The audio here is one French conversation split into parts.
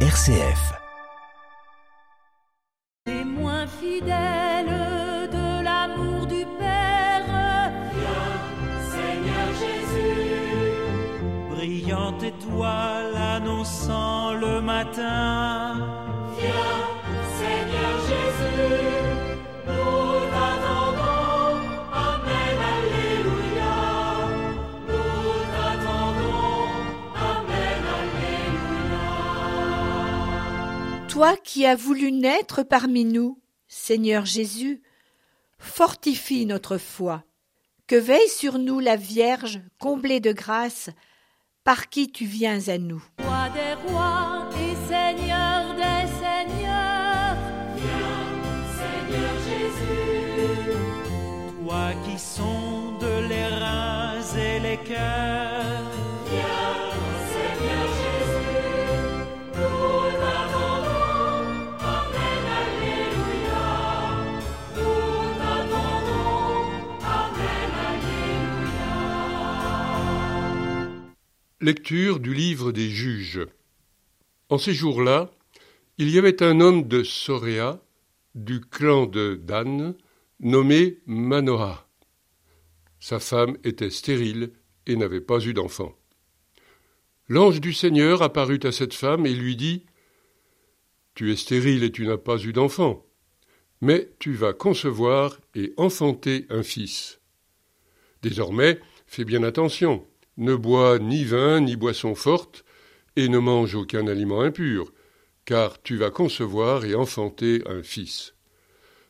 RCF. Témoin fidèle de l'amour du Père, Seigneur Jésus, brillante étoile annonçant le matin. Viens, Toi qui as voulu naître parmi nous, Seigneur Jésus, fortifie notre foi. Que veille sur nous la Vierge comblée de grâce, par qui tu viens à nous. roi des rois et Seigneur des seigneurs. Seigneur Jésus, toi qui sondes les reins et les cœurs. Lecture du livre des juges. En ces jours-là, il y avait un homme de Soréa, du clan de Dan, nommé Manoah. Sa femme était stérile et n'avait pas eu d'enfant. L'ange du Seigneur apparut à cette femme et lui dit Tu es stérile et tu n'as pas eu d'enfant, mais tu vas concevoir et enfanter un fils. Désormais, fais bien attention, ne bois ni vin ni boisson forte, et ne mange aucun aliment impur, car tu vas concevoir et enfanter un fils.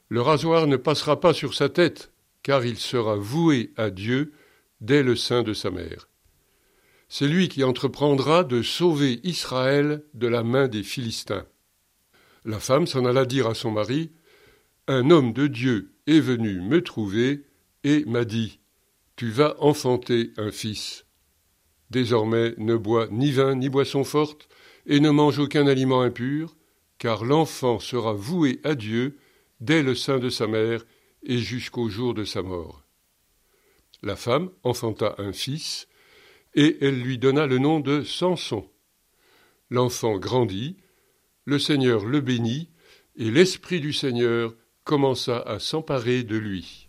Le rasoir ne passera pas sur sa tête, car il sera voué à Dieu dès le sein de sa mère. C'est lui qui entreprendra de sauver Israël de la main des Philistins. La femme s'en alla dire à son mari, Un homme de Dieu est venu me trouver et m'a dit, Tu vas enfanter un fils. Désormais ne bois ni vin ni boisson forte, et ne mange aucun aliment impur, car l'enfant sera voué à Dieu dès le sein de sa mère et jusqu'au jour de sa mort. La femme enfanta un fils, et elle lui donna le nom de Samson. L'enfant grandit, le Seigneur le bénit, et l'Esprit du Seigneur commença à s'emparer de lui.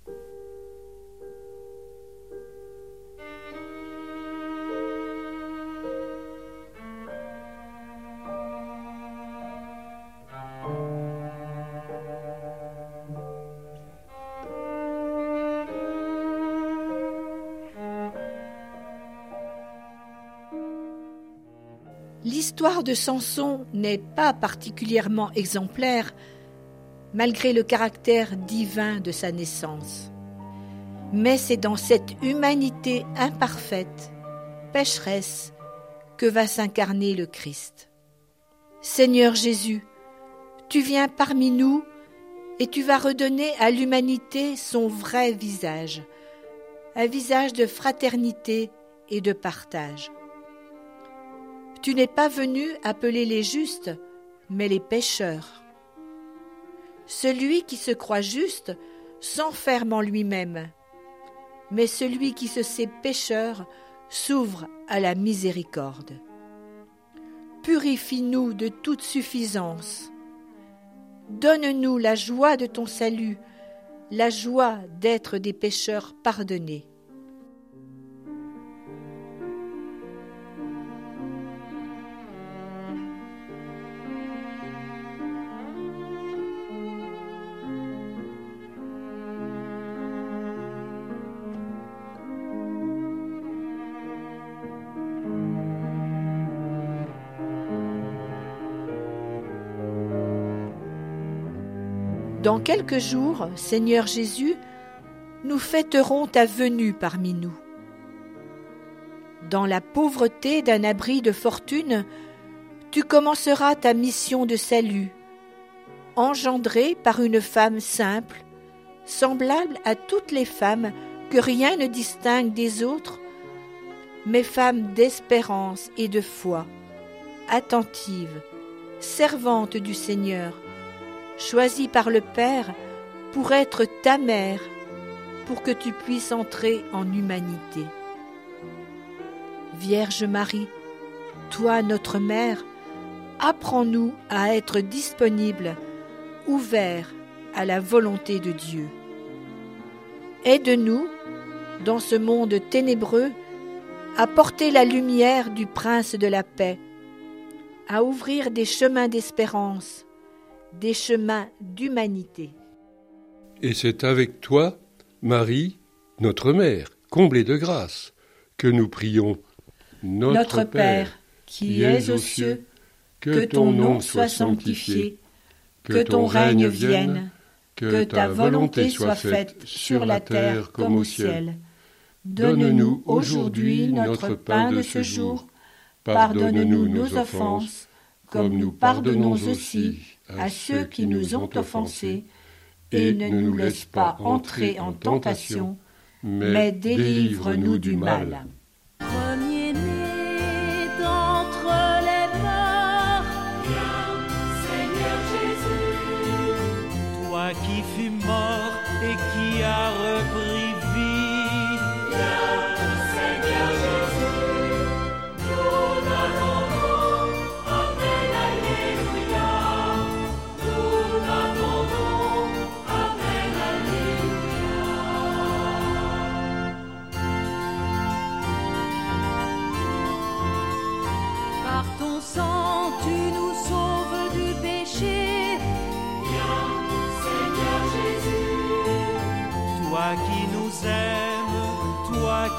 L'histoire de Samson n'est pas particulièrement exemplaire, malgré le caractère divin de sa naissance. Mais c'est dans cette humanité imparfaite, pécheresse, que va s'incarner le Christ. Seigneur Jésus, tu viens parmi nous et tu vas redonner à l'humanité son vrai visage, un visage de fraternité et de partage. Tu n'es pas venu appeler les justes, mais les pécheurs. Celui qui se croit juste s'enferme en lui-même, mais celui qui se sait pécheur s'ouvre à la miséricorde. Purifie-nous de toute suffisance. Donne-nous la joie de ton salut, la joie d'être des pécheurs pardonnés. Dans quelques jours, Seigneur Jésus, nous fêterons ta venue parmi nous. Dans la pauvreté d'un abri de fortune, tu commenceras ta mission de salut, engendrée par une femme simple, semblable à toutes les femmes que rien ne distingue des autres, mais femme d'espérance et de foi, attentive, servante du Seigneur, choisie par le Père pour être ta mère, pour que tu puisses entrer en humanité. Vierge Marie, toi notre mère, apprends-nous à être disponibles, ouverts à la volonté de Dieu. Aide-nous, dans ce monde ténébreux, à porter la lumière du Prince de la paix, à ouvrir des chemins d'espérance, des chemins d'humanité. Et c'est avec toi, Marie, notre mère, comblée de grâce, que nous prions. Notre, Père, qui es aux cieux, que ton nom soit sanctifié, que ton règne vienne, que ta volonté soit faite sur la terre comme au ciel. Donne-nous aujourd'hui notre pain de ce jour. Pardonne-nous nos offenses, comme nous pardonnons aussi à ceux qui nous ont offensés. Et ne nous laisse pas entrer en tentation, mais délivre-nous du mal. Premier-né d'entre les morts, Seigneur Jésus, toi qui fus mort et qui as repris vie,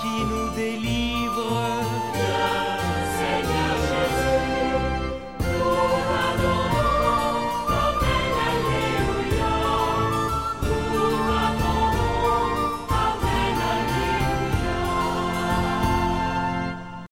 qui nous aimes,